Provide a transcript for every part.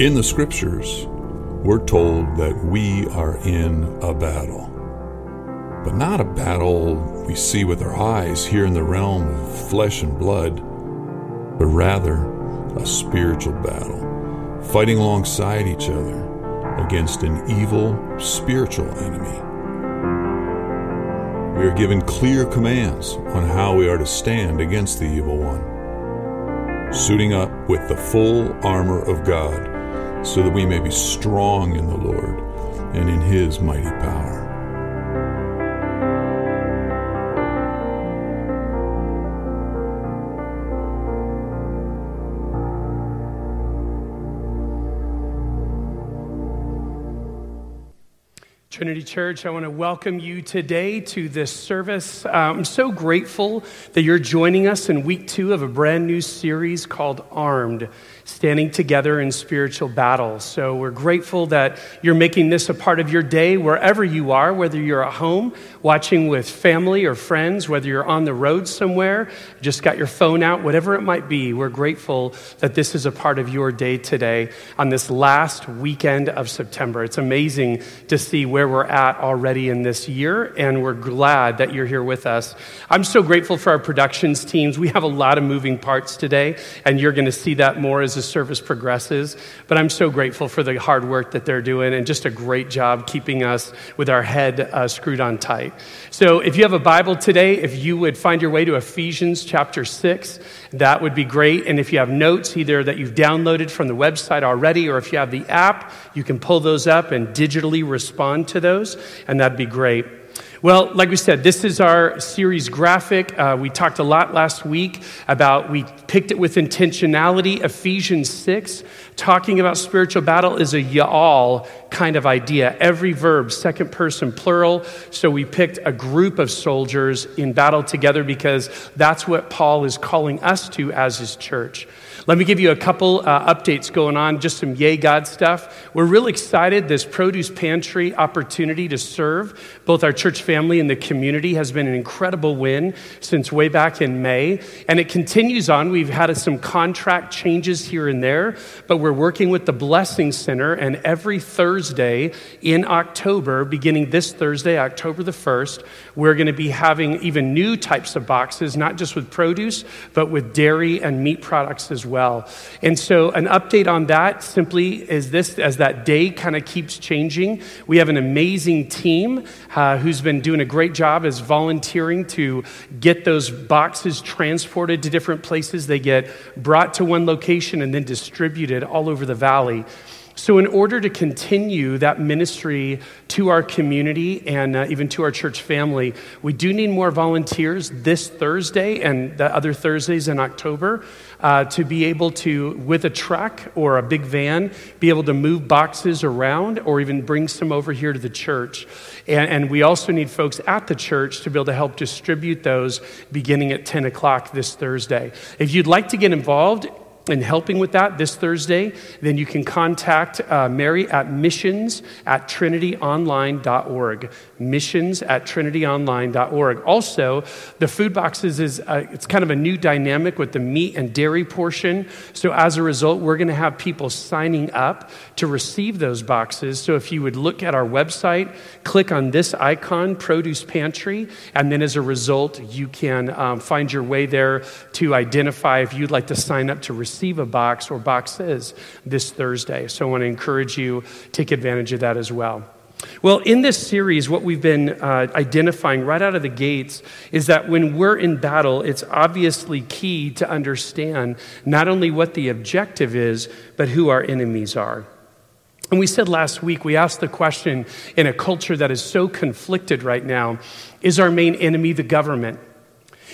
In the scriptures, we're told that we are in a battle. But not a battle we see with our eyes here in the realm of flesh and blood, but rather a spiritual battle, fighting alongside each other against an evil spiritual enemy. We are given clear commands on how we are to stand against the evil one, suiting up with the full armor of God so that we may be strong in the Lord and in his mighty power. Trinity Church, I want to welcome you today to this service. Uh, I'm so grateful that you're joining us in week two of a brand new series called Armed standing together in spiritual battle. So we're grateful that you're making this a part of your day wherever you are, whether you're at home watching with family or friends, whether you're on the road somewhere, just got your phone out, whatever it might be. We're grateful that this is a part of your day today on this last weekend of September. It's amazing to see where we're at already in this year, and we're glad that you're here with us. I'm so grateful for our productions teams. We have a lot of moving parts today, and you're going to see that more as the service progresses. But I'm so grateful for the hard work that they're doing and just a great job keeping us with our head uh, screwed on tight. So if you have a Bible today, if you would find your way to Ephesians chapter 6, that would be great. And if you have notes, either that you've downloaded from the website already or if you have the app, you can pull those up and digitally respond to those, and that'd be great. Well, like we said, this is our series graphic. Uh, we talked a lot last week about, we picked it with intentionality. Ephesians 6, talking about spiritual battle, is a y'all kind of idea. Every verb, second person plural. So we picked a group of soldiers in battle together because that's what Paul is calling us to as his church. Let me give you a couple uh, updates going on, just some yay God stuff. We're really excited. This produce pantry opportunity to serve both our church family and the community has been an incredible win since way back in May. And it continues on. We've had some contract changes here and there, but we're working with the Blessing Center. And every Thursday in October, beginning this Thursday, October the 1st, we're going to be having even new types of boxes, not just with produce, but with dairy and meat products as well. And so, an update on that simply is this as that day kind of keeps changing, we have an amazing team uh, who's been doing a great job as volunteering to get those boxes transported to different places. They get brought to one location and then distributed all over the valley. So, in order to continue that ministry to our community and uh, even to our church family, we do need more volunteers this Thursday and the other Thursdays in October uh, to be able to, with a truck or a big van, be able to move boxes around or even bring some over here to the church. And, and we also need folks at the church to be able to help distribute those beginning at 10 o'clock this Thursday. If you'd like to get involved, and helping with that this Thursday, then you can contact uh, Mary at missions at trinityonline.org. Missions at trinityonline.org. Also, the food boxes is uh, it's kind of a new dynamic with the meat and dairy portion. So as a result, we're going to have people signing up to receive those boxes. So if you would look at our website, click on this icon, Produce Pantry, and then as a result, you can um, find your way there to identify if you'd like to sign up to receive receive a box or boxes this Thursday. So I want to encourage you take advantage of that as well. Well, in this series, what we've been uh, identifying right out of the gates is that when we're in battle, it's obviously key to understand not only what the objective is, but who our enemies are. And we said last week, we asked the question in a culture that is so conflicted right now is our main enemy the government?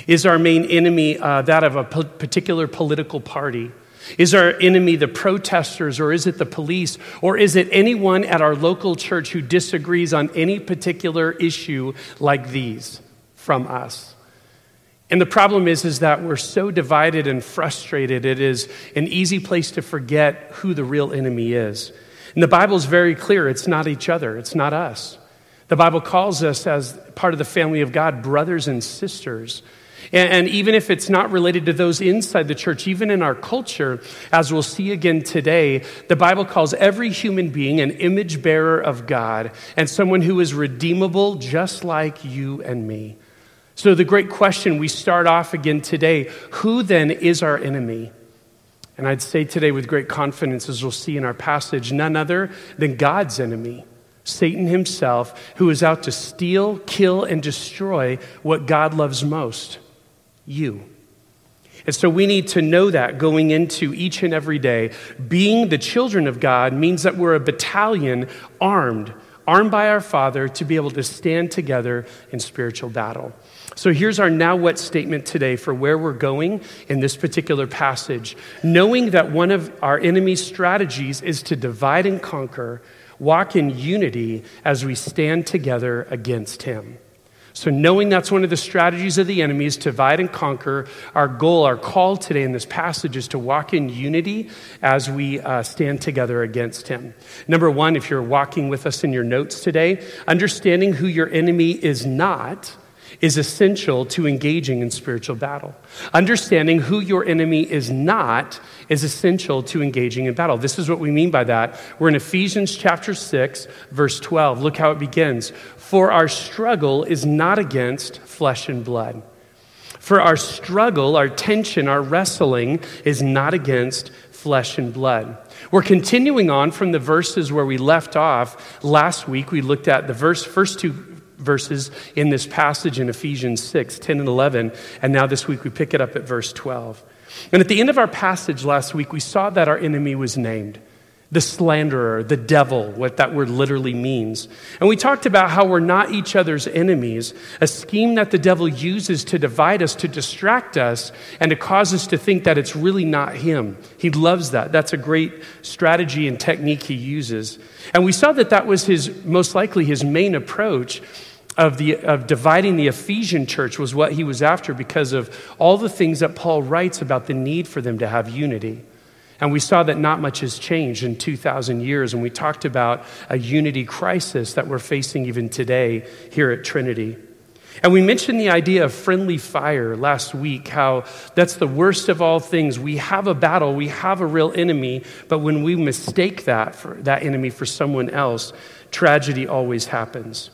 Is our main enemy uh, that of a particular political party? Is our enemy the protesters or is it the police or is it anyone at our local church who disagrees on any particular issue like these from us? And the problem is, is that we're so divided and frustrated, it is an easy place to forget who the real enemy is. And the Bible is very clear it's not each other, it's not us. The Bible calls us, as part of the family of God, brothers and sisters. And, even if it's not related to those inside the church, even in our culture, as we'll see again today, the Bible calls every human being an image bearer of God and someone who is redeemable just like you and me. So, the great question we start off again today who then is our enemy? And I'd say today with great confidence, as we'll see in our passage, none other than God's enemy. Satan himself, who is out to steal, kill, and destroy what God loves most you. And so we need to know that going into each and every day. Being the children of God means that we're a battalion armed, armed by our Father to be able to stand together in spiritual battle. So here's our now what statement today for where we're going in this particular passage. Knowing that one of our enemy's strategies is to divide and conquer, walk in unity as we stand together against him. So, knowing that's one of the strategies of the enemy is to divide and conquer, our goal, our call today in this passage is to walk in unity as we uh, stand together against him. Number one, if you're walking with us in your notes today, understanding who your enemy is not is essential to engaging in spiritual battle. Understanding who your enemy is not is essential to engaging in battle. This is what we mean by that. We're in Ephesians chapter 6, verse 12. Look how it begins. For our struggle is not against flesh and blood. For our struggle, our tension, our wrestling is not against flesh and blood. We're continuing on from the verses where we left off. Last week, we looked at the verse, first two verses in this passage in Ephesians 6 10 and 11. And now this week, we pick it up at verse 12. And at the end of our passage last week, we saw that our enemy was named the slanderer, the devil, what that word literally means. And we talked about how we're not each other's enemies, a scheme that the devil uses to divide us, to distract us, and to cause us to think that it's really not him. He loves that. That's a great strategy and technique he uses. And we saw that that was his, most likely, his main approach. Of, the, of dividing the Ephesian church was what he was after because of all the things that Paul writes about the need for them to have unity. And we saw that not much has changed in 2,000 years. And we talked about a unity crisis that we're facing even today here at Trinity. And we mentioned the idea of friendly fire last week, how that's the worst of all things. We have a battle, we have a real enemy, but when we mistake that for that enemy for someone else, tragedy always happens.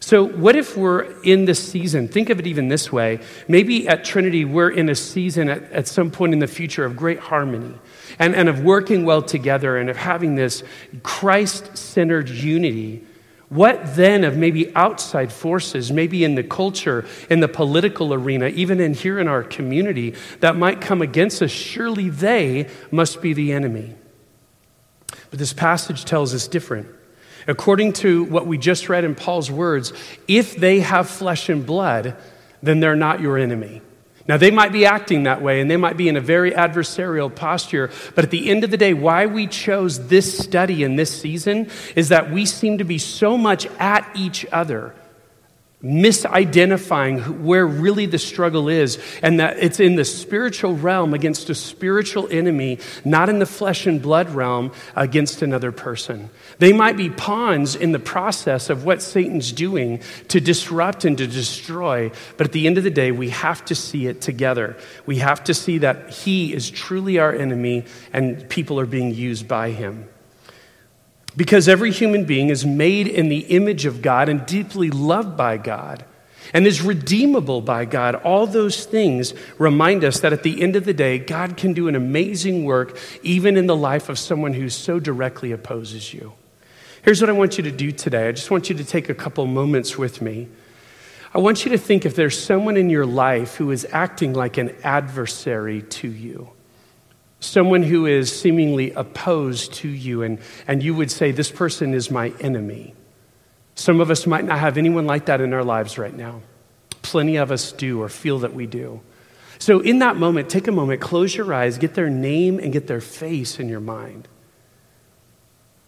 So, what if we're in this season? Think of it even this way. Maybe at Trinity, we're in a season at, at some point in the future of great harmony and, and of working well together and of having this Christ centered unity, what then of maybe outside forces, maybe in the culture, in the political arena, even in here in our community, that might come against us? Surely they must be the enemy. But this passage tells us different. According to what we just read in Paul's words, if they have flesh and blood, then they're not your enemy. Now, they might be acting that way and they might be in a very adversarial posture, but at the end of the day, why we chose this study in this season is that we seem to be so much at each other misidentifying where really the struggle is, and that it's in the spiritual realm against a spiritual enemy, not in the flesh and blood realm against another person. They might be pawns in the process of what Satan's doing to disrupt and to destroy, but at the end of the day, we have to see it together. We have to see that he is truly our enemy and people are being used by him. Because every human being is made in the image of God and deeply loved by God and is redeemable by God. All those things remind us that at the end of the day, God can do an amazing work even in the life of someone who so directly opposes you. Here's what I want you to do today I just want you to take a couple moments with me. I want you to think if there's someone in your life who is acting like an adversary to you someone who is seemingly opposed to you, and, and you would say, This person is my enemy. Some of us might not have anyone like that in our lives right now. Plenty of us do or feel that we do. So, in that moment, take a moment, close your eyes, get their name and get their face in your mind.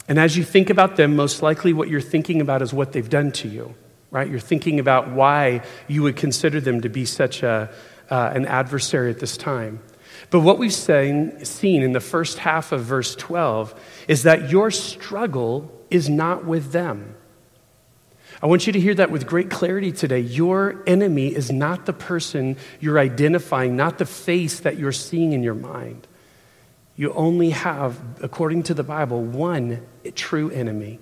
And as you think about them, most likely what you're thinking about is what they've done to you, right? You're thinking about why you would consider them to be such a, uh, an adversary at this time. But what we've seen, seen in the first half of verse 12 is that your struggle is not with them. I want you to hear that with great clarity today. Your enemy is not the person you're identifying, not the face that you're seeing in your mind. You only have, according to the Bible, one true enemy,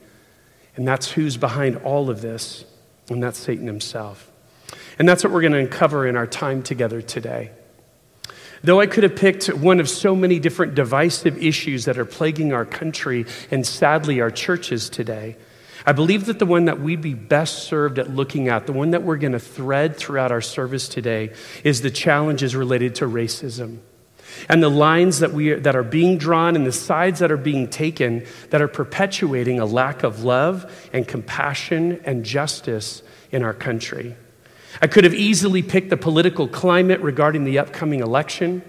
and that's who's behind all of this, and that's Satan himself. And that's what we're going to uncover in our time together today. Though I could have picked one of so many different divisive issues that are plaguing our country and sadly our churches today, I believe that the one that we'd be best served at looking at, the one that we're going to thread throughout our service today, is the challenges related to racism. And the lines that, we, that are being drawn and the sides that are being taken that are perpetuating a lack of love and compassion and justice in our country. I could have easily picked the political climate regarding the upcoming election.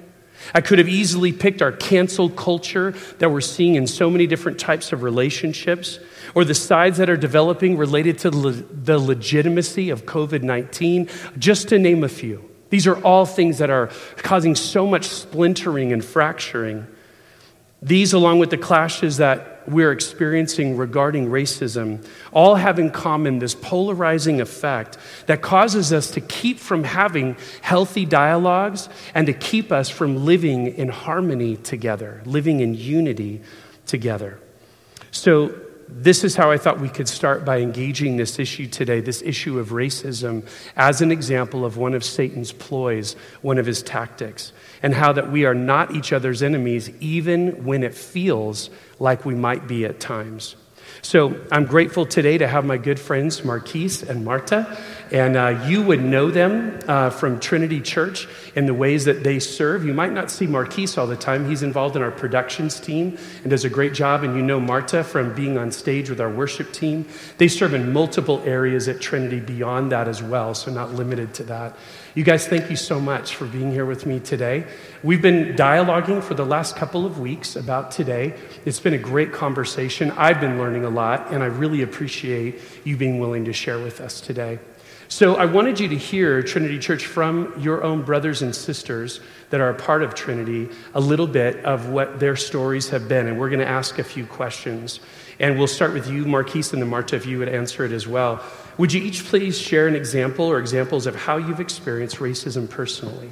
I could have easily picked our cancel culture that we're seeing in so many different types of relationships, or the sides that are developing related to the legitimacy of COVID 19, just to name a few. These are all things that are causing so much splintering and fracturing. These, along with the clashes that we're experiencing regarding racism all have in common this polarizing effect that causes us to keep from having healthy dialogues and to keep us from living in harmony together, living in unity together. So, this is how I thought we could start by engaging this issue today, this issue of racism, as an example of one of Satan's ploys, one of his tactics, and how that we are not each other's enemies, even when it feels like we might be at times. So I'm grateful today to have my good friends Marquise and Marta. And uh, you would know them uh, from Trinity Church in the ways that they serve. You might not see Marquise all the time. He's involved in our productions team and does a great job. And you know Marta from being on stage with our worship team. They serve in multiple areas at Trinity beyond that as well, so not limited to that. You guys, thank you so much for being here with me today. We've been dialoguing for the last couple of weeks about today. It's been a great conversation. I've been learning a lot, and I really appreciate you being willing to share with us today. So, I wanted you to hear Trinity Church from your own brothers and sisters that are a part of Trinity a little bit of what their stories have been. And we're going to ask a few questions. And we'll start with you, Marquise, and then Marta, if you would answer it as well. Would you each please share an example or examples of how you've experienced racism personally?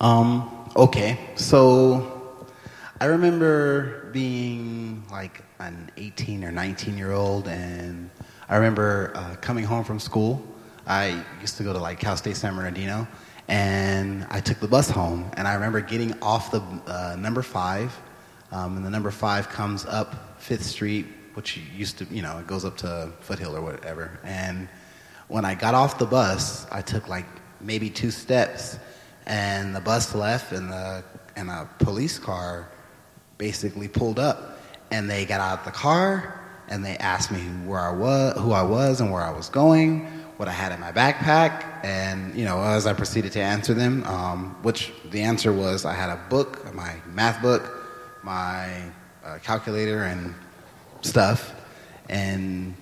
Um, okay, so I remember being like an 18 or 19 year old, and I remember uh, coming home from school. I used to go to like Cal State San Bernardino, and I took the bus home. And I remember getting off the uh, number five, um, and the number five comes up Fifth Street which used to, you know, it goes up to Foothill or whatever. And when I got off the bus, I took like maybe two steps, and the bus left, and the and a police car basically pulled up, and they got out of the car, and they asked me where I was, who I was, and where I was going, what I had in my backpack, and you know, as I proceeded to answer them, um, which the answer was I had a book, my math book, my uh, calculator, and stuff, and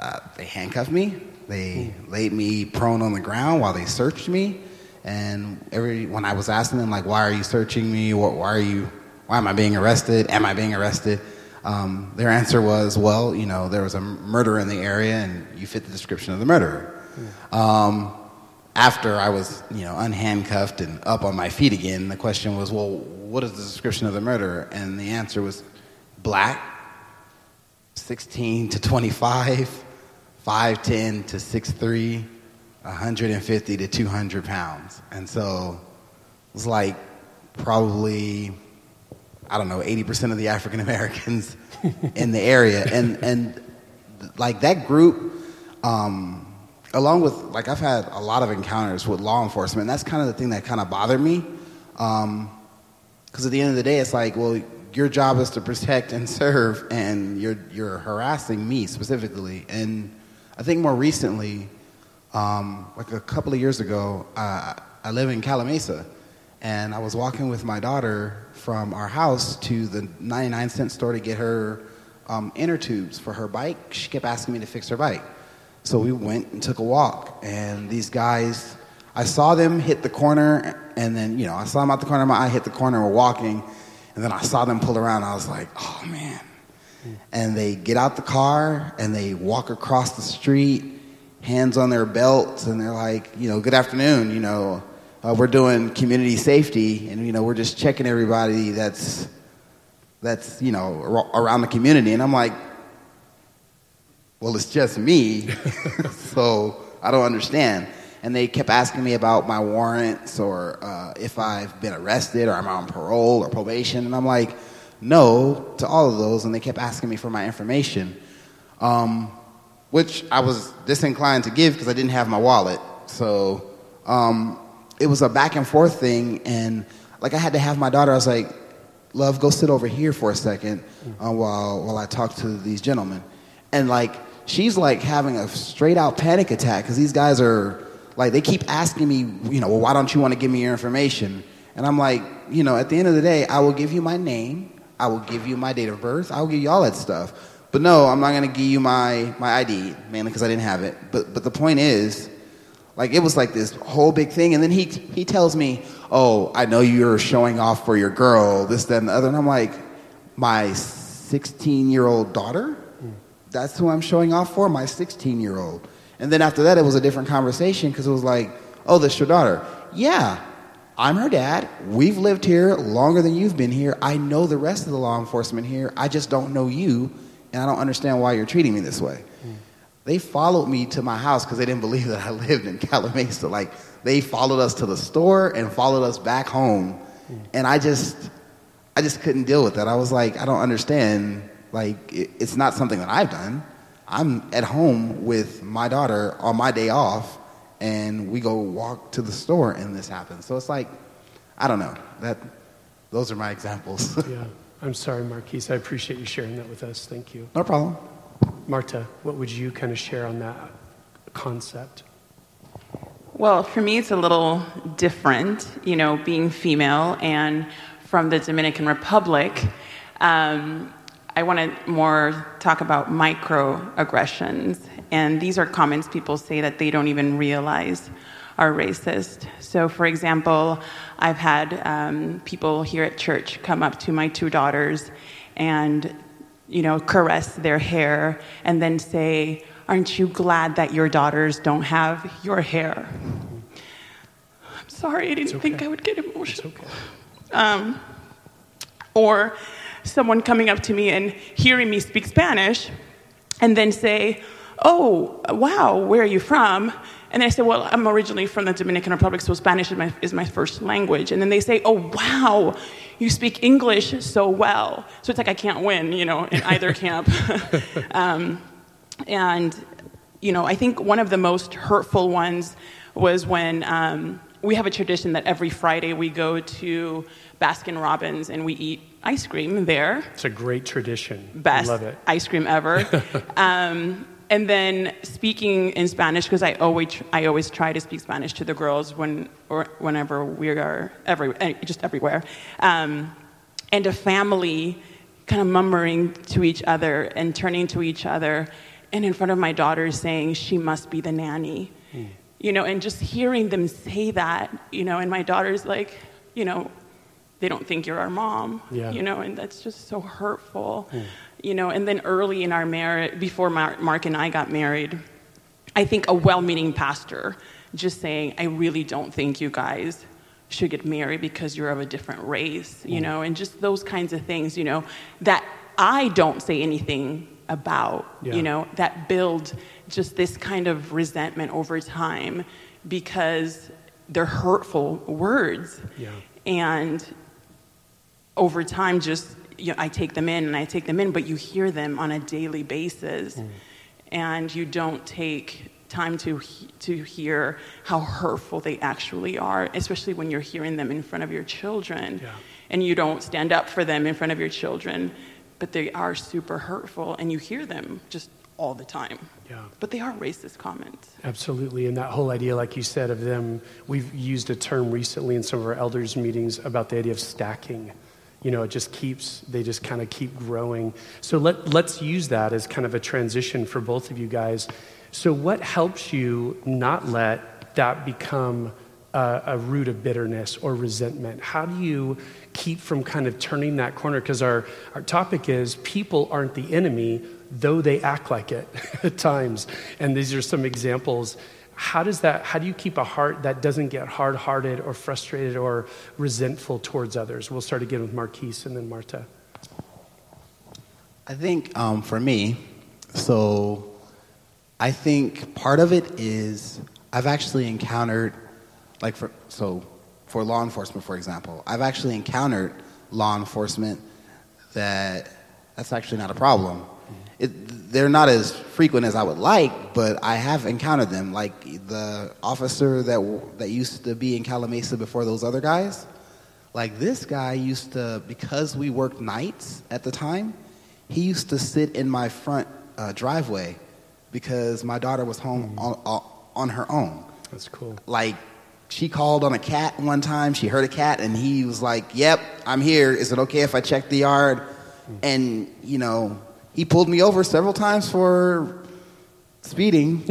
uh, they handcuffed me. They laid me prone on the ground while they searched me. And every when I was asking them like, "Why are you searching me? Why are you? Why am I being arrested? Am I being arrested?" Um, their answer was, "Well, you know, there was a murder in the area, and you fit the description of the murderer." Um, after I was, you know, unhandcuffed and up on my feet again, the question was, "Well, what is the description of the murderer?" And the answer was, "Black, 16 to 25, 5'10 to 6'3, 150 to 200 pounds. And so it was like probably, I don't know, 80% of the African Americans in the area. And, and like that group, um, along with, like, I've had a lot of encounters with law enforcement. And that's kind of the thing that kind of bothered me. Because um, at the end of the day, it's like, well, your job is to protect and serve, and you're, you're harassing me specifically. And I think more recently, um, like a couple of years ago, uh, I live in Calimesa, and I was walking with my daughter from our house to the 99 cent store to get her um, inner tubes for her bike. She kept asking me to fix her bike. So we went and took a walk, and these guys, I saw them hit the corner, and then, you know, I saw them out the corner of my eye, hit the corner, we're walking, and then I saw them pull around. I was like, oh man, And they get out the car and they walk across the street, hands on their belts, and they're like, you know, good afternoon, you know, uh, we're doing community safety, and you know, we're just checking everybody that's that's you know around the community. And I'm like, well, it's just me, so I don't understand. And they kept asking me about my warrants or uh, if I've been arrested or I'm on parole or probation, and I'm like no to all of those, and they kept asking me for my information, um, which I was disinclined to give because I didn't have my wallet. So um, it was a back and forth thing, and like I had to have my daughter. I was like, "Love, go sit over here for a second uh, while while I talk to these gentlemen," and like she's like having a straight out panic attack because these guys are like they keep asking me, you know, well, why don't you want to give me your information? And I'm like, you know, at the end of the day, I will give you my name I will give you my date of birth. I will give you all that stuff. But no, I'm not going to give you my, my ID, mainly because I didn't have it. But, but the point is, like, it was like this whole big thing. And then he, he tells me, oh, I know you're showing off for your girl, this, that, and the other. And I'm like, my 16 year old daughter? Hmm. That's who I'm showing off for? My 16 year old. And then after that, it was a different conversation because it was like, oh, this your daughter. Yeah, I'm her dad. We've lived here longer than you've been here. I know the rest of the law enforcement here. I just don't know you, and I don't understand why you're treating me this way. Mm. They followed me to my house because they didn't believe that I lived in Calimesa. Like, they followed us to the store and followed us back home. Mm. And I just, I just couldn't deal with that. I was like, I don't understand. Like, it, it's not something that I've done. I'm at home with my daughter on my day off and we go walk to the store and this happens. So it's like, I don't know. That, those are my examples. yeah. I'm sorry, Marquise. I appreciate you sharing that with us. Thank you. No problem. Marta, what would you kind of share on that concept? Well, for me, it's a little different, you know, being female and from the Dominican Republic. Um, I want to more talk about microaggressions and these are comments people say that they don't even realize are racist. So, for example, I've had um, people here at church come up to my two daughters and, you know, caress their hair and then say, Aren't you glad that your daughters don't have your hair? I'm sorry, I didn't okay. think I would get emotional. Okay. Um, or someone coming up to me and hearing me speak Spanish and then say, oh, wow, where are you from? And then I say, well, I'm originally from the Dominican Republic, so Spanish is my, is my first language. And then they say, oh, wow, you speak English so well. So it's like I can't win, you know, in either camp. um, and, you know, I think one of the most hurtful ones was when um, we have a tradition that every Friday we go to Baskin Robbins and we eat ice cream there. It's a great tradition. Best Love it. ice cream ever. um, and then speaking in Spanish because I always I always try to speak Spanish to the girls when or whenever we are every eh, just everywhere, um, and a family kind of murmuring to each other and turning to each other, and in front of my daughter saying she must be the nanny, mm. you know, and just hearing them say that, you know, and my daughter's like, you know, they don't think you're our mom, yeah. you know, and that's just so hurtful. Mm you know, and then early in our marriage, before Mark and I got married, I think a well meaning pastor just saying, I really don't think you guys should get married because you're of a different race, you mm. know, and just those kinds of things, you know, that I don't say anything about, yeah. you know, that build just this kind of resentment over time because they're hurtful words. Yeah. And over time, just you know, I take them in and I take them in, but you hear them on a daily basis, mm. and you don't take time to to hear how hurtful they actually are, especially when you're hearing them in front of your children, yeah. and you don't stand up for them in front of your children, but they are super hurtful, and you hear them just all the time. Yeah. But they are racist comments. Absolutely. And that whole idea, like you said, of them, we've used a term recently in some of our elders' meetings about the idea of stacking you know, it just keeps, they just kind of keep growing. So let, let's use that as kind of a transition for both of you guys. So, what helps you not let that become a, a root of bitterness or resentment? How do you keep from kind of turning that corner? Because our, our topic is people aren't the enemy, though they act like it at times. And these are some examples. How does that, how do you keep a heart that doesn't get hard hearted or frustrated or resentful towards others? We'll start again with Marquise and then Marta. I think um, for me, so I think part of it is I've actually encountered, like, for, so for law enforcement, for example, I've actually encountered law enforcement that that's actually not a problem. It, they're not as frequent as I would like, but I have encountered them. Like the officer that that used to be in Calimesa before those other guys. Like this guy used to, because we worked nights at the time, he used to sit in my front uh, driveway because my daughter was home on, on her own. That's cool. Like she called on a cat one time. She heard a cat, and he was like, "Yep, I'm here. Is it okay if I check the yard?" And you know, he pulled me over several times for speeding.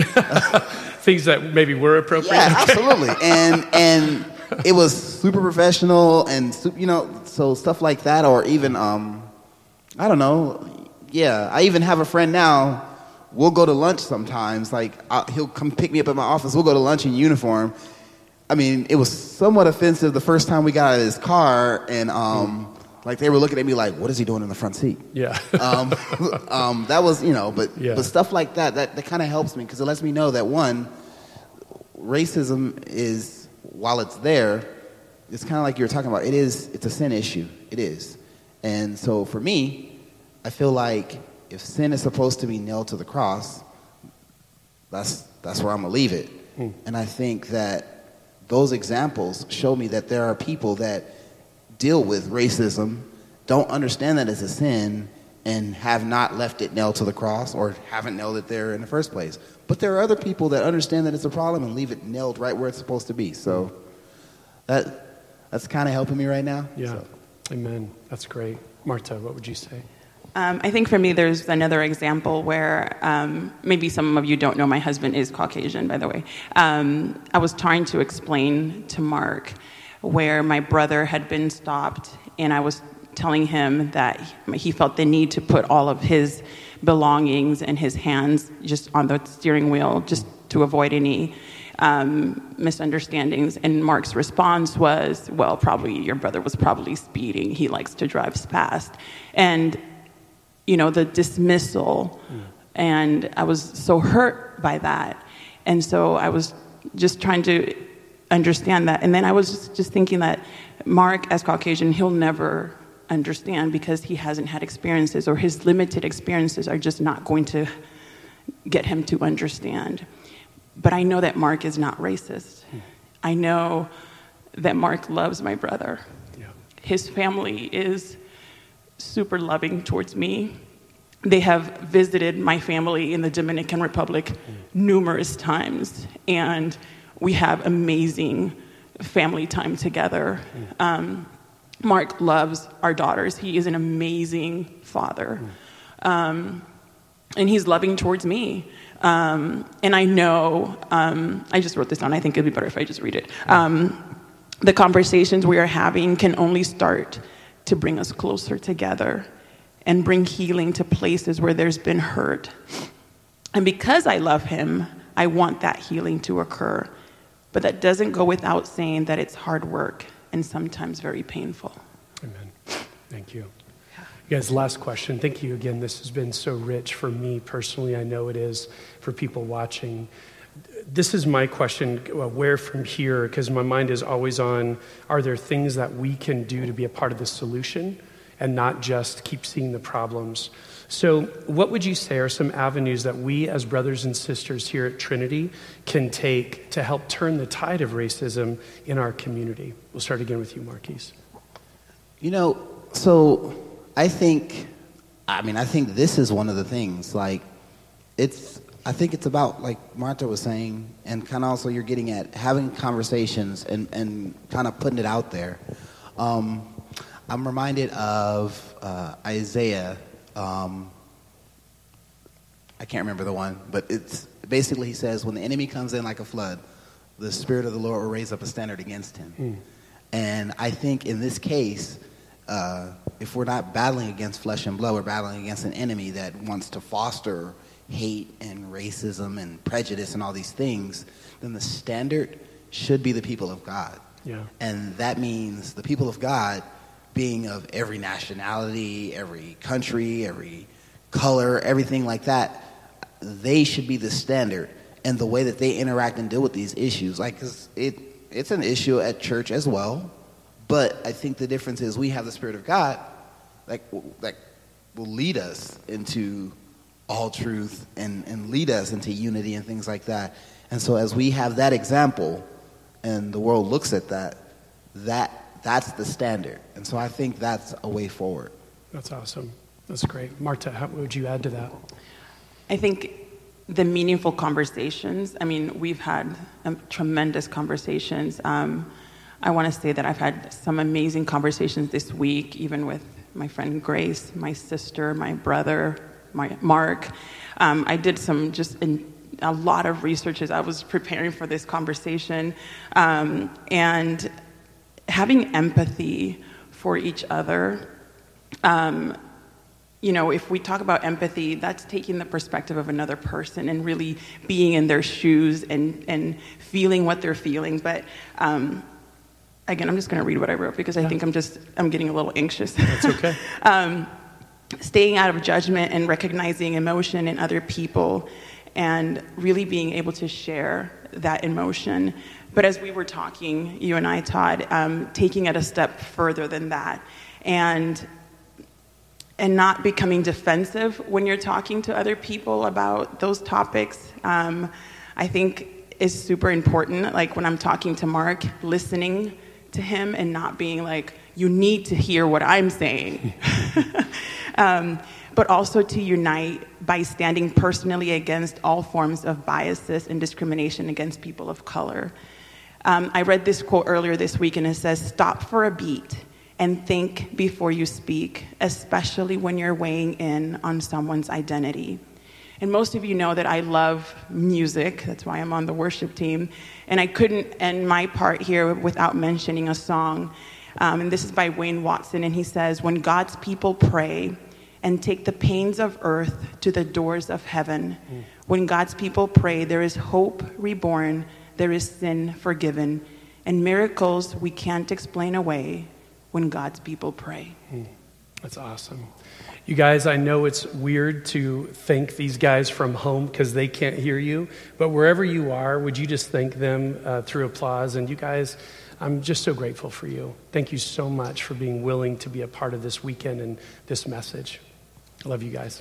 Things that maybe were appropriate. Yeah, absolutely. and and it was super professional, and you know, so stuff like that, or even um, I don't know. Yeah, I even have a friend now. We'll go to lunch sometimes. Like i he'll come pick me up at my office. We'll go to lunch in uniform. I mean, it was somewhat offensive the first time we got out of his car, and um, like they were looking at me like, "What is he doing in the front seat?" Yeah. um, um, that was, you know, but Yeah. but stuff like that that, that kind of helps me because it lets me know that one, racism is while it's there, it's kind of like you were talking about. It is it's a sin issue. It is, and so for me, I feel like if sin is supposed to be nailed to the cross, that's that's where I'm gonna leave it. And I think that those examples show me that there are people that deal with racism, don't understand that it's a sin, and have not left it nailed to the cross or haven't nailed it there in the first place. But there are other people that understand that it's a problem and leave it nailed right where it's supposed to be. So that that's kind of helping me right now. Yeah. So. Amen. That's great. Marta, what would you say? Um, I think for me, there's another example where um, maybe some of you don't know my husband is Caucasian, by the way. Um, I was trying to explain to Mark where my brother had been stopped, and I was telling him that he felt the need to put all of his belongings and his hands just on the steering wheel just to avoid any um, misunderstandings. And Mark's response was, Well, probably your brother was probably speeding. He likes to drive fast. And you know, the dismissal. And I was so hurt by that. And so I was just trying to understand that. And then I was just, thinking that Mark, as Caucasian, he'll never understand because he hasn't had experiences or his limited experiences are just not going to get him to understand. But I know that Mark is not racist. Hmm. I know that Mark loves my brother. Yeah. His family is super loving towards me. They have visited my family in the Dominican Republic hmm. numerous times, and we have amazing family time together. Um, Mark loves our daughters. He is an amazing father. Um, and he's loving towards me. Um, and I know, um, I just wrote this down. I think it'd be better if I just read it. Um, the conversations we are having can only start to bring us closer together and bring healing to places where there's been hurt. And because I love him, I want that healing to occur. But that doesn't go without saying that it's hard work and sometimes very painful. Amen. Thank you. You guys, last question. Thank you again. This has been so rich for me personally. I know it is for people watching. This is my question uh, where from here? Because my mind is always on are there things that we can do to be a part of the solution and not just keep seeing the problems? So, what would you say are some avenues that we as brothers and sisters here at Trinity can take to help turn the tide of racism in our community? We'll start again with you, Marquise. You know, so I think, I mean, I think this is one of the things. Like, it's, I think it's about, like Martha was saying, and kind of also you're getting at having conversations and, and kind of putting it out there. Um, I'm reminded of uh, Isaiah. Um, I can't remember the one, but it's basically he says, when the enemy comes in like a flood, the Spirit of the Lord will raise up a standard against him. And I think in this case, uh, if we're not battling against flesh and blood, we're battling against an enemy that wants to foster hate and racism and prejudice and all these things, then the standard should be the people of God. Yeah. And that means the people of God being of every nationality, every country, every color, everything like that, they should be the standard. And the way that they interact and deal with these issues, like it, it's an issue at church as well. But I think the difference is we have the Spirit of God that, that will lead us into all truth and, and lead us into unity and things like that. And so as we have that example and the world looks at that, that that's the standard. And so I think that's a way forward. That's awesome. That's great. Marta, how would you add to that? I think the meaningful conversations, I mean, we've had um, tremendous conversations. Um, I want to say that I've had some amazing conversations this week, even with my friend Grace, my sister, my brother, my Mark. Um, I did some just in, a lot of research as I was preparing for this conversation, um, and having empathy for each other. Um, you know, if we talk about empathy, that's taking the perspective of another person and really being in their shoes and, and feeling what they're feeling. But um, again, I'm just going to read what I wrote because I think I'm just I'm getting a little anxious. That's okay. um, staying out of judgment and recognizing emotion in other people, and really being able to share that emotion. But as we were talking, you and I, Todd, um, taking it a step further than that, and and not becoming defensive when you're talking to other people about those topics, um, I think is super important. Like when I'm talking to Mark, listening to him and not being like, you need to hear what I'm saying. um, but also to unite by standing personally against all forms of biases and discrimination against people of color. Um, I read this quote earlier this week, and it says, Stop for a beat and think before you speak, especially when you're weighing in on someone's identity. And most of you know that I love music, that's why I'm on the worship team. And I couldn't end my part here without mentioning a song. Um, and this is by Wayne Watson, and he says, When God's people pray and take the pains of earth to the doors of heaven, mm. when God's people pray, there is hope reborn, there is sin forgiven, and miracles we can't explain away when God's people pray. Mm. That's awesome. You guys, I know it's weird to thank these guys from home because they can't hear you, but wherever you are, would you just thank them uh, through applause? And you guys, I'm just so grateful for you. Thank you so much for being willing to be a part of this weekend and this message. I love you guys.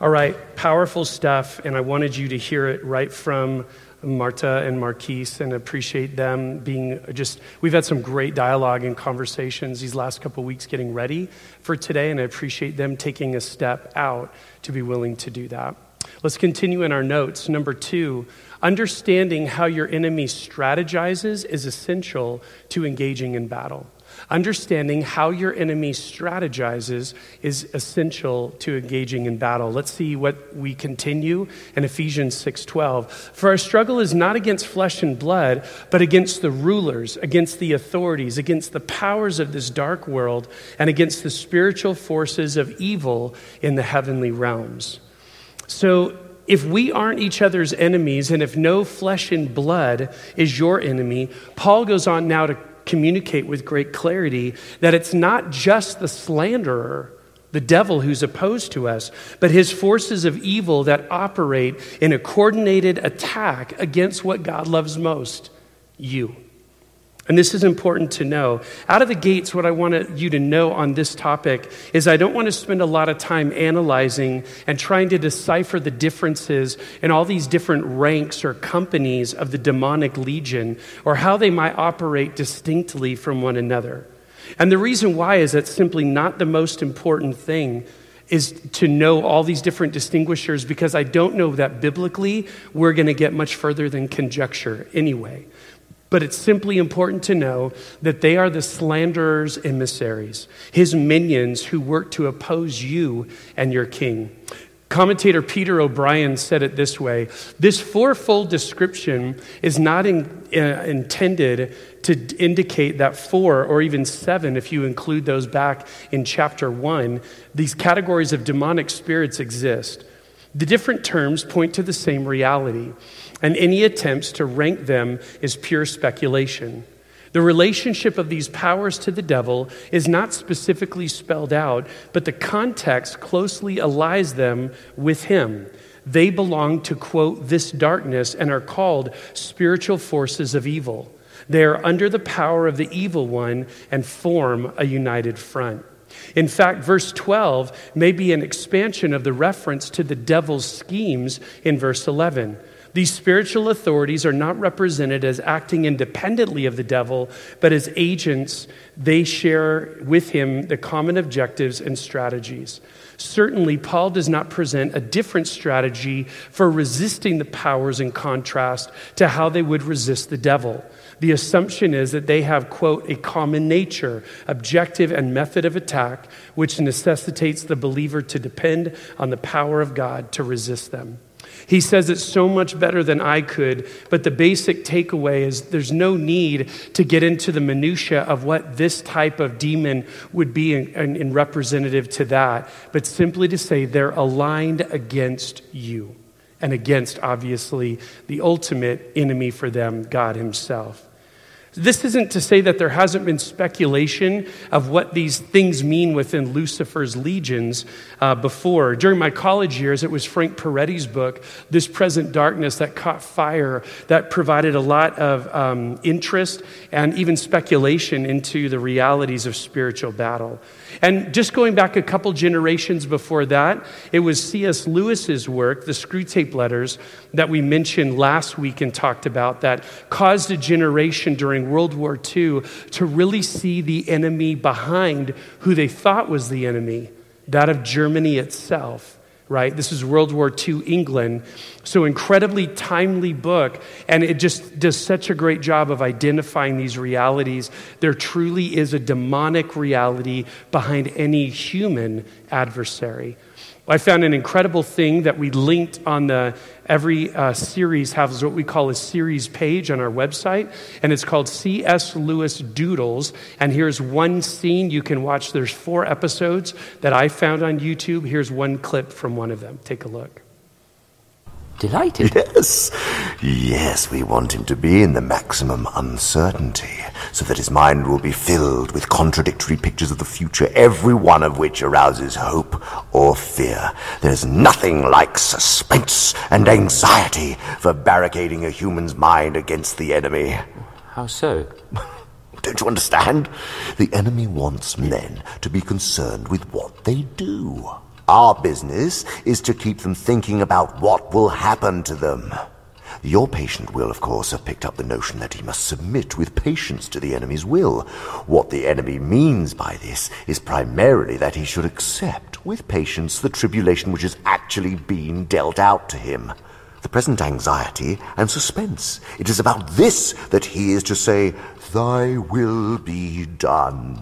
All right, powerful stuff, and I wanted you to hear it right from Marta and Marquise and appreciate them being just, we've had some great dialogue and conversations these last couple weeks getting ready for today, and I appreciate them taking a step out to be willing to do that. Let's continue in our notes. Number two, understanding how your enemy strategizes is essential to engaging in battle. Understanding how your enemy strategizes is essential to engaging in battle. Let's see what we continue in Ephesians 6:12. For our struggle is not against flesh and blood, but against the rulers, against the authorities, against the powers of this dark world, and against the spiritual forces of evil in the heavenly realms. So if we aren't each other's enemies and if no flesh and blood is your enemy, Paul goes on now to communicate with great clarity that it's not just the slanderer, the devil who's opposed to us, but his forces of evil that operate in a coordinated attack against what God loves most you. And this is important to know. Out of the gates, what I want you to know on this topic is I don't want to spend a lot of time analyzing and trying to decipher the differences in all these different ranks or companies of the demonic legion or how they might operate distinctly from one another. And the reason why is that's simply not the most important thing is to know all these different distinguishers because I don't know that biblically we're going to get much further than conjecture anyway. But it's simply important to know that they are the slanderer's emissaries, his minions who work to oppose you and your king. Commentator Peter O'Brien said it this way This fourfold description is not in, uh, intended to indicate that four, or even seven, if you include those back in chapter one, these categories of demonic spirits exist. The different terms point to the same reality, and any attempts to rank them is pure speculation. The relationship of these powers to the devil is not specifically spelled out, but the context closely allies them with him. They belong to, quote, this darkness and are called spiritual forces of evil. They are under the power of the evil one and form a united front. In fact, verse 12 may be an expansion of the reference to the devil's schemes in verse 11. These spiritual authorities are not represented as acting independently of the devil, but as agents. They share with him the common objectives and strategies. Certainly, Paul does not present a different strategy for resisting the powers in contrast to how they would resist the devil. The assumption is that they have, quote, a common nature, objective, and method of attack, which necessitates the believer to depend on the power of God to resist them. He says it so much better than I could, but the basic takeaway is there's no need to get into the minutia of what this type of demon would be in, in, in representative to that, but simply to say they're aligned against you and against, obviously, the ultimate enemy for them, God Himself. This isn't to say that there hasn't been speculation of what these things mean within Lucifer's legions uh, before. During my college years, it was Frank Peretti's book, This Present Darkness, that caught fire, that provided a lot of um, interest and even speculation into the realities of spiritual battle. And just going back a couple generations before that, it was C.S. Lewis's work, the Screwtape Letters, that we mentioned last week and talked about, that caused a generation during World War II to really see the enemy behind who they thought was the enemy, that of Germany itself right? This is World War II England. So, incredibly timely book, and it just does such a great job of identifying these realities. There truly is a demonic reality behind any human adversary. I found an incredible thing that we linked on the every uh, series has what we call a series page on our website, and it's called C.S. Lewis Doodles. And here's one scene you can watch. There's four episodes that I found on YouTube. Here's one clip from one of them. Take a look. Delighted. Yes, yes, we want him to be in the maximum uncertainty, so that his mind will be filled with contradictory pictures of the future, every one of which arouses hope or fear. There's nothing like suspense and anxiety for barricading a human's mind against the enemy. How so? Don't you understand? The enemy wants men to be concerned with what they do. Our business is to keep them thinking about what will happen to them. Your patient will, of course, have picked up the notion that he must submit with patience to the enemy's will. What the enemy means by this is primarily that he should accept with patience the tribulation which has actually been dealt out to him. The present anxiety and suspense. It is about this that he is to say, Thy will be done.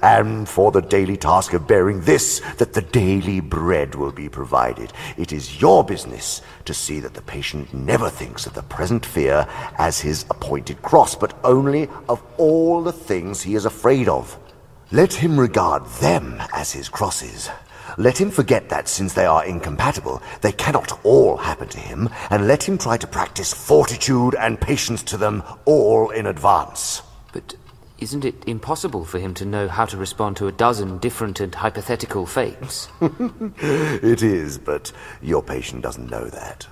And for the daily task of bearing this, that the daily bread will be provided. It is your business to see that the patient never thinks of the present fear as his appointed cross, but only of all the things he is afraid of. Let him regard them as his crosses. Let him forget that since they are incompatible, they cannot all happen to him, and let him try to practice fortitude and patience to them all in advance. But isn't it impossible for him to know how to respond to a dozen different and hypothetical fates? it is, but your patient doesn't know that.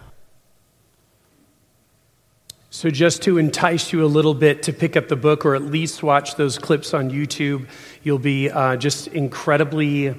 So, just to entice you a little bit to pick up the book or at least watch those clips on YouTube, you'll be uh, just incredibly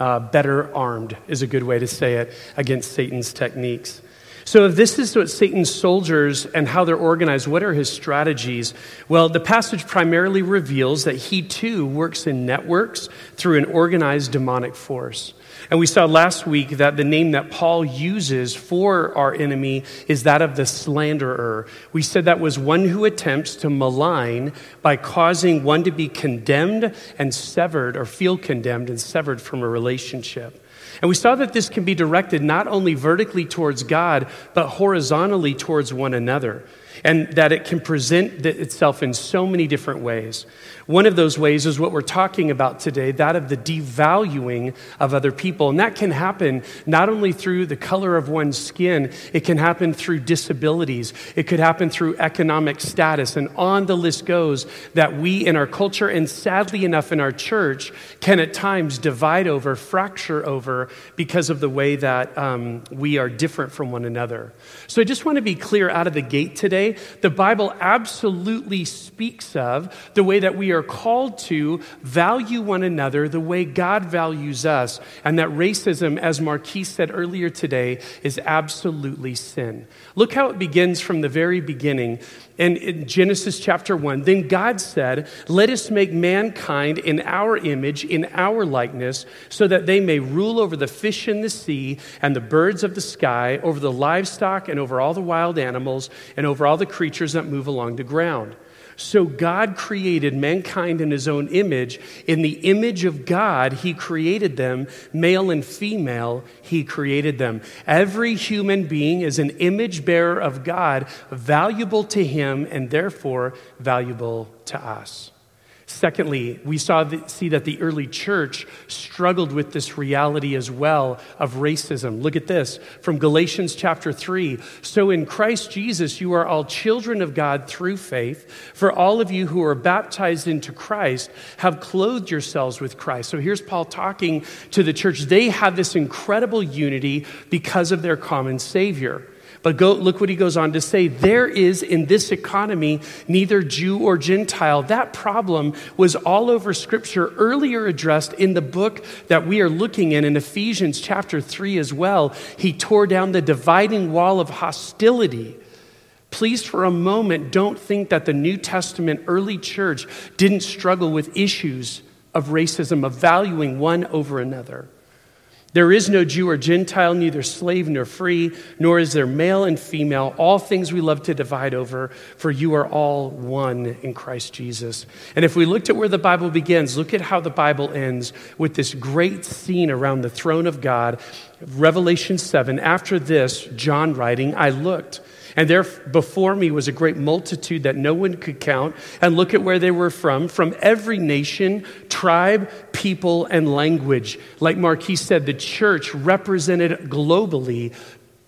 uh, better armed, is a good way to say it, against Satan's techniques. So, if this is what Satan's soldiers and how they're organized, what are his strategies? Well, the passage primarily reveals that he too works in networks through an organized demonic force. And we saw last week that the name that Paul uses for our enemy is that of the slanderer. We said that was one who attempts to malign by causing one to be condemned and severed or feel condemned and severed from a relationship. And we saw that this can be directed not only vertically towards God, but horizontally towards one another and that it can present itself in so many different ways. One of those ways is what we're talking about today that of the devaluing of other people. And that can happen not only through the color of one's skin, it can happen through disabilities, it could happen through economic status, and on the list goes that we in our culture, and sadly enough in our church, can at times divide over, fracture over because of the way that um, we are different from one another. So I just want to be clear out of the gate today the Bible absolutely speaks of the way that we are called to value one another the way God values us, and that racism, as Marquis said earlier today, is absolutely sin. Look how it begins from the very beginning. And in Genesis chapter 1, then God said, Let us make mankind in our image, in our likeness, so that they may rule over the fish in the sea and the birds of the sky, over the livestock and over all the wild animals, and over all the creatures that move along the ground. So God created mankind in his own image. In the image of God, he created them, male and female, he created them. Every human being is an image bearer of God, valuable to him and therefore valuable to us. Secondly, we saw the, see that the early church struggled with this reality as well of racism. Look at this from Galatians chapter 3. So in Christ Jesus, you are all children of God through faith. For all of you who are baptized into Christ have clothed yourselves with Christ. So here's Paul talking to the church. They have this incredible unity because of their common Savior. But go, look what he goes on to say. There is in this economy neither Jew or Gentile. That problem was all over Scripture, earlier addressed in the book that we are looking in, in Ephesians chapter 3 as well. He tore down the dividing wall of hostility. Please, for a moment, don't think that the New Testament early church didn't struggle with issues of racism, of valuing one over another. There is no Jew or Gentile, neither slave nor free, nor is there male and female, all things we love to divide over, for you are all one in Christ Jesus. And if we looked at where the Bible begins, look at how the Bible ends with this great scene around the throne of God. Revelation 7. After this, John writing, I looked and there before me was a great multitude that no one could count. And look at where they were from from every nation, tribe, people, and language. Like Marquis said, the church represented globally,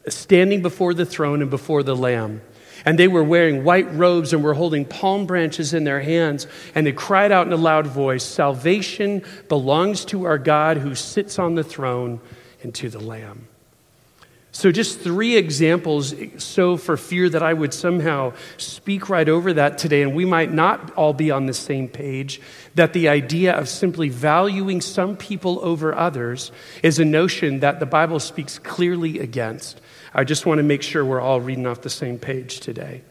standing before the throne and before the Lamb. And they were wearing white robes and were holding palm branches in their hands. And they cried out in a loud voice Salvation belongs to our God who sits on the throne and to the Lamb. So, just three examples. So, for fear that I would somehow speak right over that today, and we might not all be on the same page, that the idea of simply valuing some people over others is a notion that the Bible speaks clearly against. I just want to make sure we're all reading off the same page today.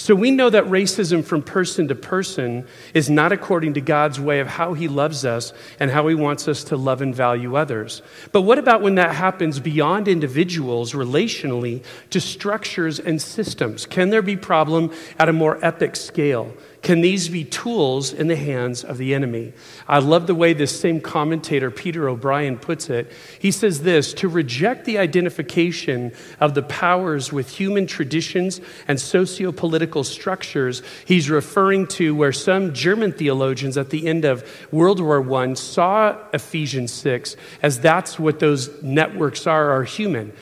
So we know that racism from person to person is not according to God's way of how he loves us and how he wants us to love and value others. But what about when that happens beyond individuals relationally to structures and systems? Can there be problem at a more epic scale? Can these be tools in the hands of the enemy? I love the way this same commentator, Peter O'Brien, puts it. He says this to reject the identification of the powers with human traditions and socio political structures, he's referring to where some German theologians at the end of World War I saw Ephesians 6 as that's what those networks are, are human.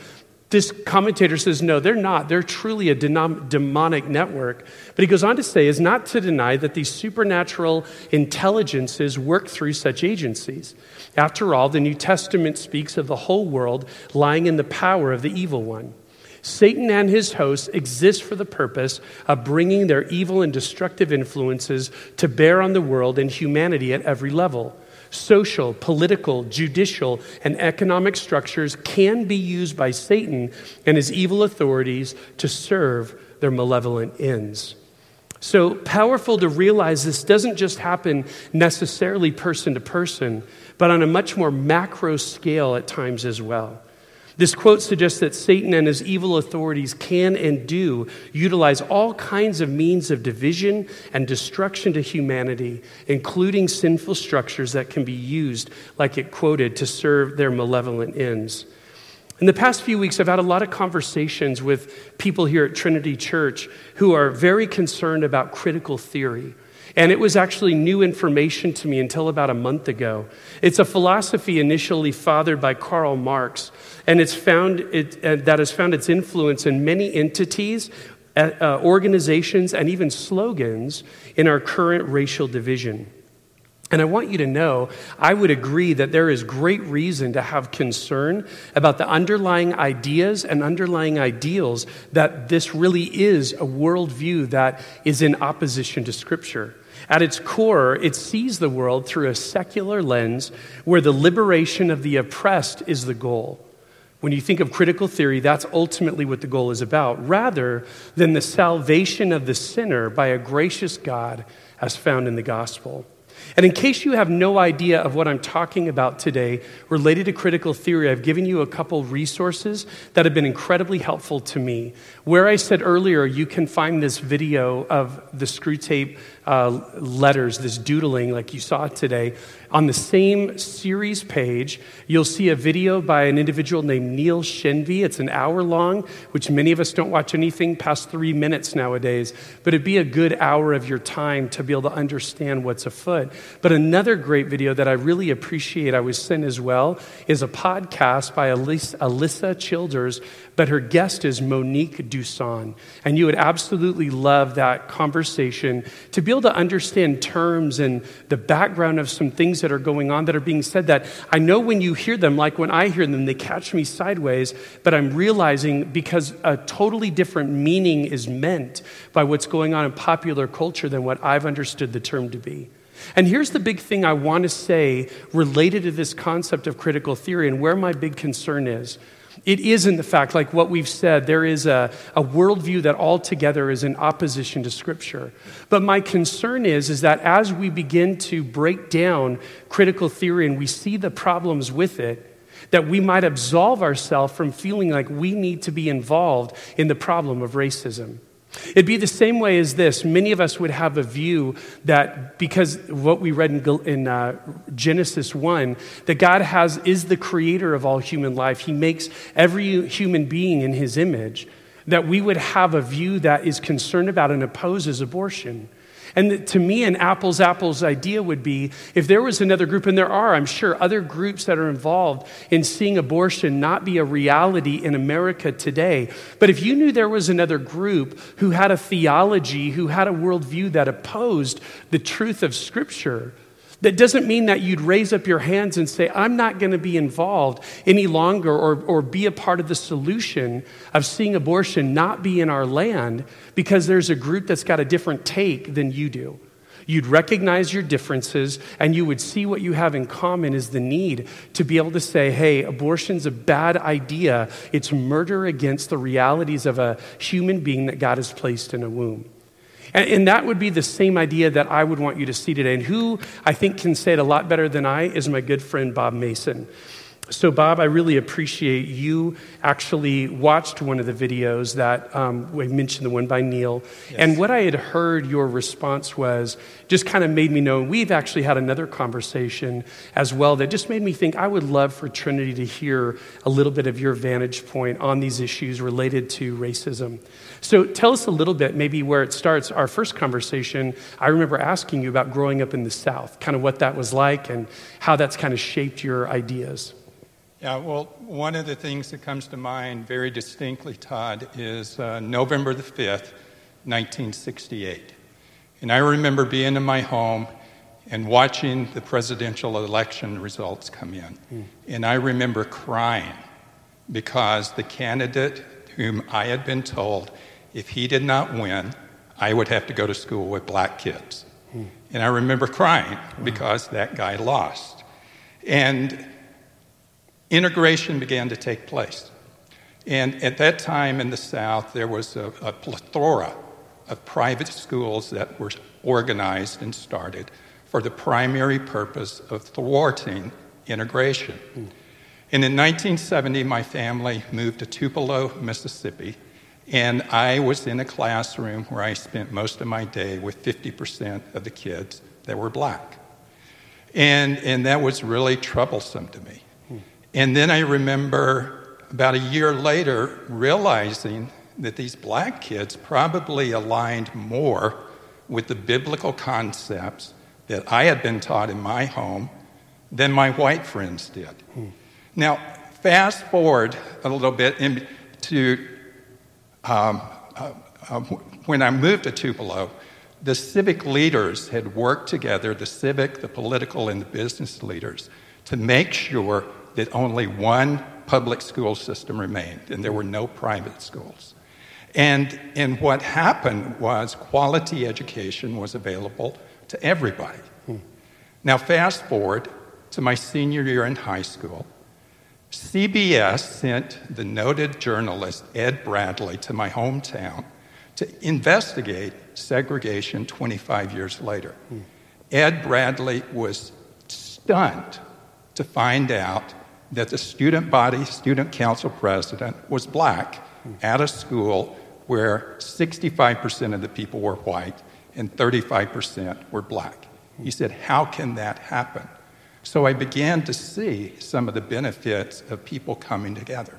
This commentator says, no, they're not. They're truly a demonic network. But he goes on to say, is not to deny that these supernatural intelligences work through such agencies. After all, the New Testament speaks of the whole world lying in the power of the evil one. Satan and his hosts exist for the purpose of bringing their evil and destructive influences to bear on the world and humanity at every level social, political, judicial, and economic structures can be used by Satan and his evil authorities to serve their malevolent ends. So powerful to realize this doesn't just happen necessarily person to person, but on a much more macro scale at times as well. This quote suggests that Satan and his evil authorities can and do utilize all kinds of means of division and destruction to humanity, including sinful structures that can be used, like it quoted, to serve their malevolent ends. In the past few weeks, I've had a lot of conversations with people here at Trinity Church who are very concerned about critical theory. And it was actually new information to me until about a month ago. It's a philosophy initially fathered by Karl Marx, and it's found it, uh, that has found its influence in many entities, uh, uh, organizations, and even slogans in our current racial division. And I want you to know, I would agree that there is great reason to have concern about the underlying ideas and underlying ideals that this really is a worldview that is in opposition to Scripture. At its core, it sees the world through a secular lens where the liberation of the oppressed is the goal. When you think of critical theory, that's ultimately what the goal is about, rather than the salvation of the sinner by a gracious God as found in the gospel. And in case you have no idea of what I'm talking about today related to critical theory, I've given you a couple resources that have been incredibly helpful to me. Where I said earlier, you can find this video of the Screwtape uh, letters, this doodling like you saw today. On the same series page, you'll see a video by an individual named Neil Shenvi. It's an hour long, which many of us don't watch anything past three minutes nowadays, but it'd be a good hour of your time to be able to understand what's afoot. But another great video that I really appreciate, I was sent as well, is a podcast by Alisa, Childers, but her guest is Monique Duson. And you would absolutely love that conversation to be able to understand terms and the background of some things that are going on that are being said that I know when you hear them, like when I hear them, they catch me sideways, but I'm realizing because a totally different meaning is meant by what's going on in popular culture than what I've understood the term to be. And here's the big thing I want to say related to this concept of critical theory and where my big concern is. It isn't the fact, like what we've said, there is a, a worldview that altogether is in opposition to Scripture. But my concern is, is that as we begin to break down critical theory and we see the problems with it, that we might absolve ourselves from feeling like we need to be involved in the problem of racism. It'd be the same way as this. Many of us would have a view that because what we read in, in uh, Genesis 1, that God has, is the creator of all human life. He makes every human being in his image. That we would have a view that is concerned about and opposes abortion. And to me, an apples apples idea would be if there was another group, and there are, I'm sure, other groups that are involved in seeing abortion not be a reality in America today. But if you knew there was another group who had a theology, who had a worldview that opposed the truth of Scripture, that doesn't mean that you'd raise up your hands and say, I'm not going to be involved any longer or, or be a part of the solution of seeing abortion not be in our land because there's a group that's got a different take than you do. You'd recognize your differences and you would see what you have in common is the need to be able to say, hey, abortion's a bad idea. It's murder against the realities of a human being that God has placed in a womb. And, and, that would be the same idea that I would want you to see today. And who I think can say it a lot better than I is my good friend Bob Mason. So, Bob, I really appreciate you actually watched one of the videos that um, we mentioned, the one by Neil. Yes. And what I had heard your response was just kind of made me know. We've actually had another conversation as well that just made me think I would love for Trinity to hear a little bit of your vantage point on these issues related to racism. So, tell us a little bit, maybe where it starts. Our first conversation, I remember asking you about growing up in the South, kind of what that was like and how that's kind of shaped your ideas. Yeah, well, one of the things that comes to mind very distinctly, Todd, is uh, November the 5th, 1968. And I remember being in my home and watching the presidential election results come in. Mm. And I remember crying because the candidate whom I had been told if he did not win, I would have to go to school with black kids. Mm. And I remember crying because that guy lost. And integration began to take place. And at that time in the South, there was a, a plethora of private schools that were organized and started for the primary purpose of thwarting integration. Mm. And in 1970, my family moved to Tupelo, Mississippi, and I was in a classroom where I spent most of my day with 50% of the kids that were black. And, and that was really troublesome to me. And then I remember about a year later realizing that these black kids probably aligned more with the biblical concepts that I had been taught in my home than my white friends did. Hmm. Now, fast forward a little bit into um, uh, uh, when I moved to Tupelo, the civic leaders had worked together, the civic, the political, and the business leaders, to make sure that only one public school system remained, and there were no private schools. And, and what happened was quality education was available to everybody. Hmm. Now, fast forward to my senior year in high school. CBS sent the noted journalist Ed Bradley to my hometown to investigate segregation 25 years later. Ed Bradley was stunned to find out that the student body, student council president, was black at a school where 65% of the people were white and 35% were black. He said, How can that happen? So I began to see some of the benefits of people coming together.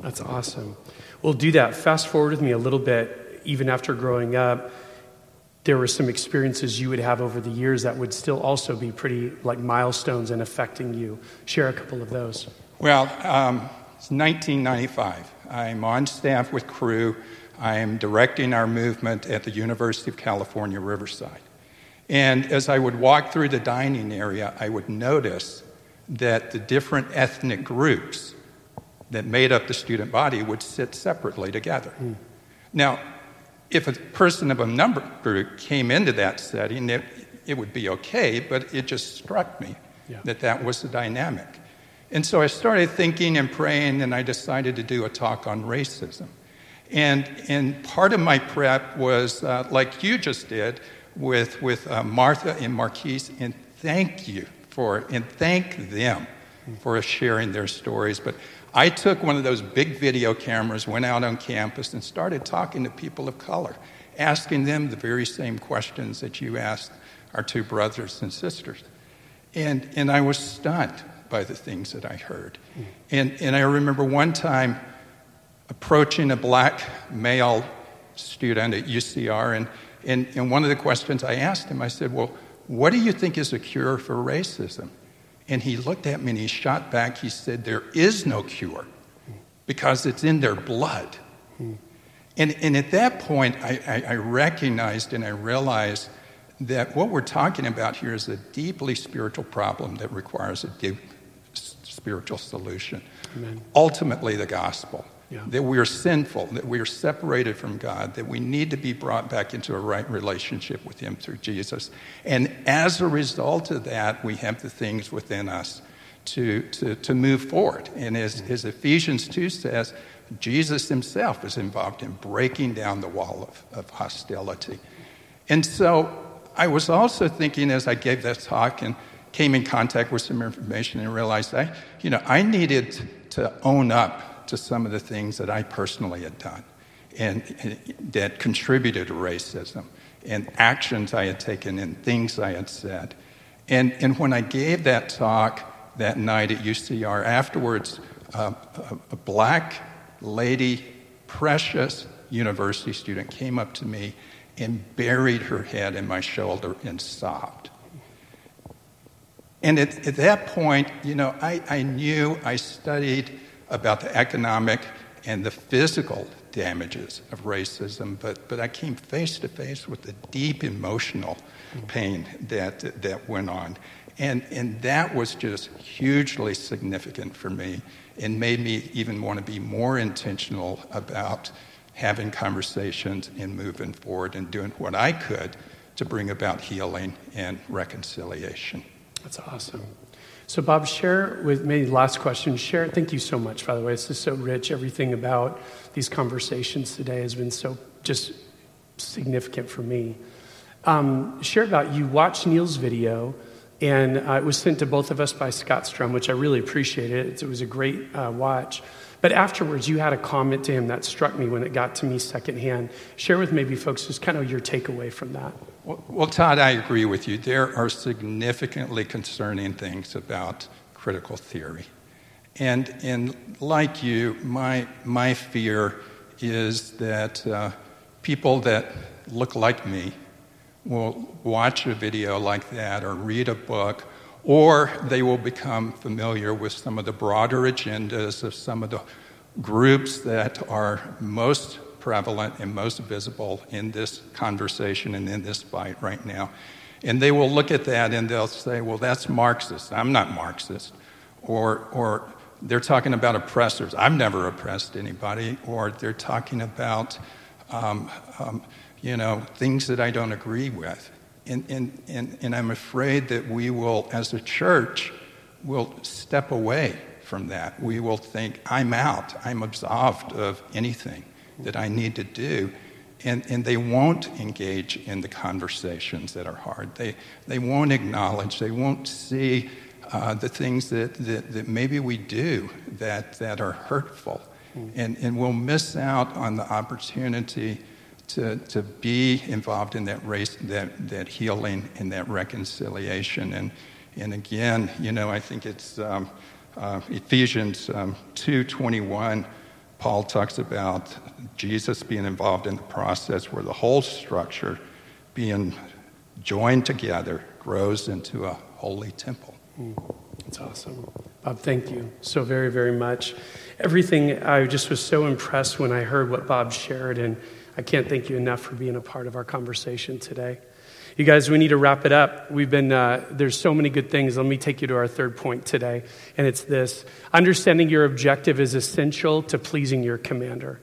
That's awesome. We'll do that. Fast forward with me a little bit, even after growing up. There were some experiences you would have over the years that would still also be pretty like milestones in affecting you. Share a couple of those. Well, um, it's 1995. I'm on staff with Cru. I am directing our movement at the University of California, Riverside. And as I would walk through the dining area, I would notice that the different ethnic groups that made up the student body would sit separately together. Mm. Now, if a person of a number group came into that setting, it, it would be okay, but it just struck me yeah. that that was the dynamic. And so I started thinking and praying, and I decided to do a talk on racism. And, and part of my prep was, uh, like you just did, with, with uh, Martha and Marquise, and thank you for, and thank them for sharing their stories. But I took one of those big video cameras, went out on campus, and started talking to people of color, asking them the very same questions that you asked our two brothers and sisters. And, and I was stunned by the things that I heard. And, and I remember one time approaching a black male student at UCR, and and, and one of the questions I asked him, I said, Well, what do you think is a cure for racism? And he looked at me and he shot back. He said, There is no cure because it's in their blood. And, and at that point, I, I, I recognized and I realized that what we're talking about here is a deeply spiritual problem that requires a deep spiritual solution. Amen. Ultimately, the gospel. Yeah. That we are sinful, that we are separated from God, that we need to be brought back into a right relationship with Him through Jesus. And as a result of that, we have the things within us to, to, to move forward. And as, as Ephesians 2 says, Jesus Himself is involved in breaking down the wall of, of hostility. And so I was also thinking as I gave that talk and came in contact with some information and realized I, you know, I needed to own up to some of the things that I personally had done and, and that contributed to racism and actions I had taken and things I had said. And, and when I gave that talk that night at UCR, afterwards, uh, a, a black lady, precious university student, came up to me and buried her head in my shoulder and sobbed. And at, at that point, you know, I, I knew I studied about the economic and the physical damages of racism, but, but I came face to face with the deep emotional pain that, that went on. And, and that was just hugely significant for me and made me even want to be more intentional about having conversations and moving forward and doing what I could to bring about healing and reconciliation. That's awesome. So, Bob, share with me, last question. Share, thank you so much, by the way. This is so rich. Everything about these conversations today has been so just significant for me. Um, share about you watched Neil's video And uh, it was sent to both of us by Scott Strum, which I really appreciated. It, it was a great uh, watch. But afterwards, you had a comment to him that struck me when it got to me secondhand. Share with maybe folks just kind of your takeaway from that. Well, Todd, I agree with you. There are significantly concerning things about critical theory. And, and like you, my, my fear is that uh, people that look like me will watch a video like that or read a book, or they will become familiar with some of the broader agendas of some of the groups that are most prevalent and most visible in this conversation and in this fight right now. And they will look at that and they'll say, well, that's Marxist. I'm not Marxist. Or, or they're talking about oppressors. I've never oppressed anybody. Or they're talking about, um, um, you know, things that I don't agree with. And, and, and, and I'm afraid that we will, as a church, will step away from that. We will think, I'm out. I'm absolved of anything that I need to do. And, and they won't engage in the conversations that are hard. They, they won't acknowledge, they won't see uh, the things that, that, that, maybe we do that, that are hurtful. Mm. And, and we'll miss out on the opportunity to, to be involved in that race, that, that healing and that reconciliation. And, and again, you know, I think it's um, uh, Ephesians um, 2.21, Paul talks about Jesus being involved in the process where the whole structure being joined together grows into a holy temple. Mm, that's awesome. Bob, thank you so very, very much. Everything, I just was so impressed when I heard what Bob shared, and I can't thank you enough for being a part of our conversation today. You guys, we need to wrap it up. We've been, uh, there's so many good things. Let me take you to our third point today, and it's this understanding your objective is essential to pleasing your commander.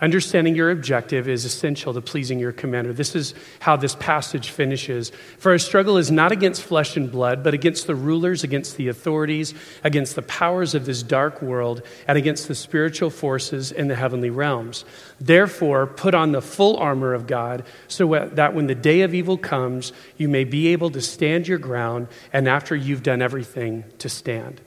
Understanding your objective is essential to pleasing your commander. This is how this passage finishes. For our struggle is not against flesh and blood, but against the rulers, against the authorities, against the powers of this dark world, and against the spiritual forces in the heavenly realms. Therefore, put on the full armor of God, so that when the day of evil comes, you may be able to stand your ground, and after you've done everything, to stand.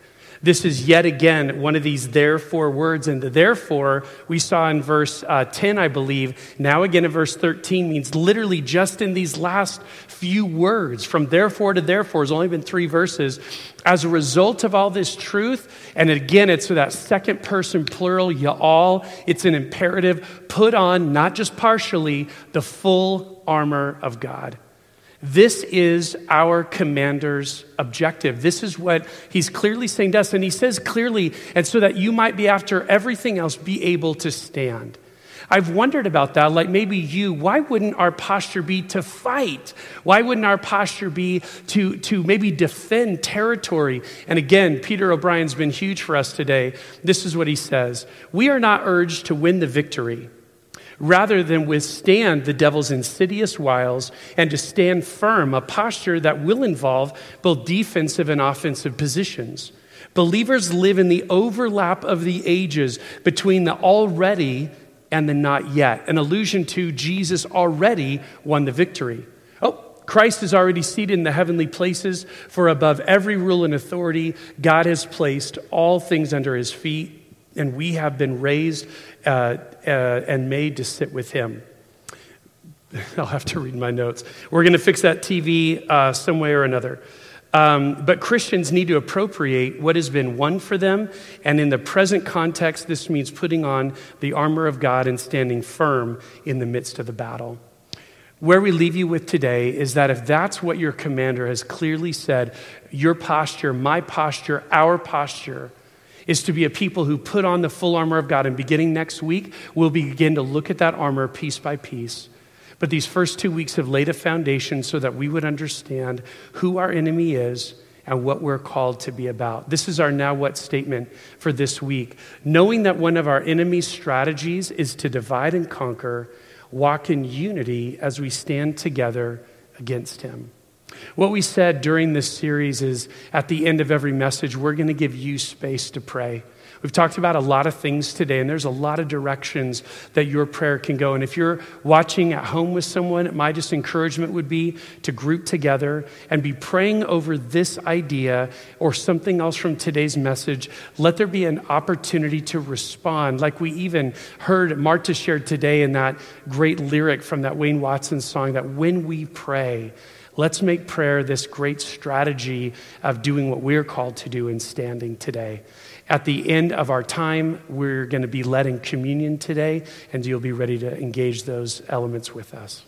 This is yet again one of these therefore words. And the therefore we saw in verse uh, 10, I believe, now again in verse 13 means literally just in these last few words. From therefore to therefore has only been three verses. As a result of all this truth, and again, it's for that second person plural, you all, it's an imperative. Put on, not just partially, the full armor of God. This is our commander's objective. This is what he's clearly saying to us. And he says clearly, and so that you might be after everything else, be able to stand. I've wondered about that. Like maybe you, why wouldn't our posture be to fight? Why wouldn't our posture be to, to maybe defend territory? And again, Peter O'Brien's been huge for us today. This is what he says We are not urged to win the victory rather than withstand the devil's insidious wiles and to stand firm, a posture that will involve both defensive and offensive positions. Believers live in the overlap of the ages between the already and the not yet, an allusion to Jesus already won the victory. Oh, Christ is already seated in the heavenly places, for above every rule and authority, God has placed all things under his feet and we have been raised uh, uh, and made to sit with him. I'll have to read my notes. We're going to fix that TV uh, some way or another. Um, but Christians need to appropriate what has been won for them. And in the present context, this means putting on the armor of God and standing firm in the midst of the battle. Where we leave you with today is that if that's what your commander has clearly said, your posture, my posture, our posture, is to be a people who put on the full armor of God. And beginning next week, we'll begin to look at that armor piece by piece. But these first two weeks have laid a foundation so that we would understand who our enemy is and what we're called to be about. This is our now what statement for this week. Knowing that one of our enemy's strategies is to divide and conquer, walk in unity as we stand together against him. What we said during this series is at the end of every message, we're going to give you space to pray. We've talked about a lot of things today, and there's a lot of directions that your prayer can go. And if you're watching at home with someone, my just encouragement would be to group together and be praying over this idea or something else from today's message. Let there be an opportunity to respond, like we even heard Marta shared today in that great lyric from that Wayne Watson song that when we pray, Let's make prayer this great strategy of doing what we're called to do in standing today. At the end of our time, we're going to be led in communion today, and you'll be ready to engage those elements with us.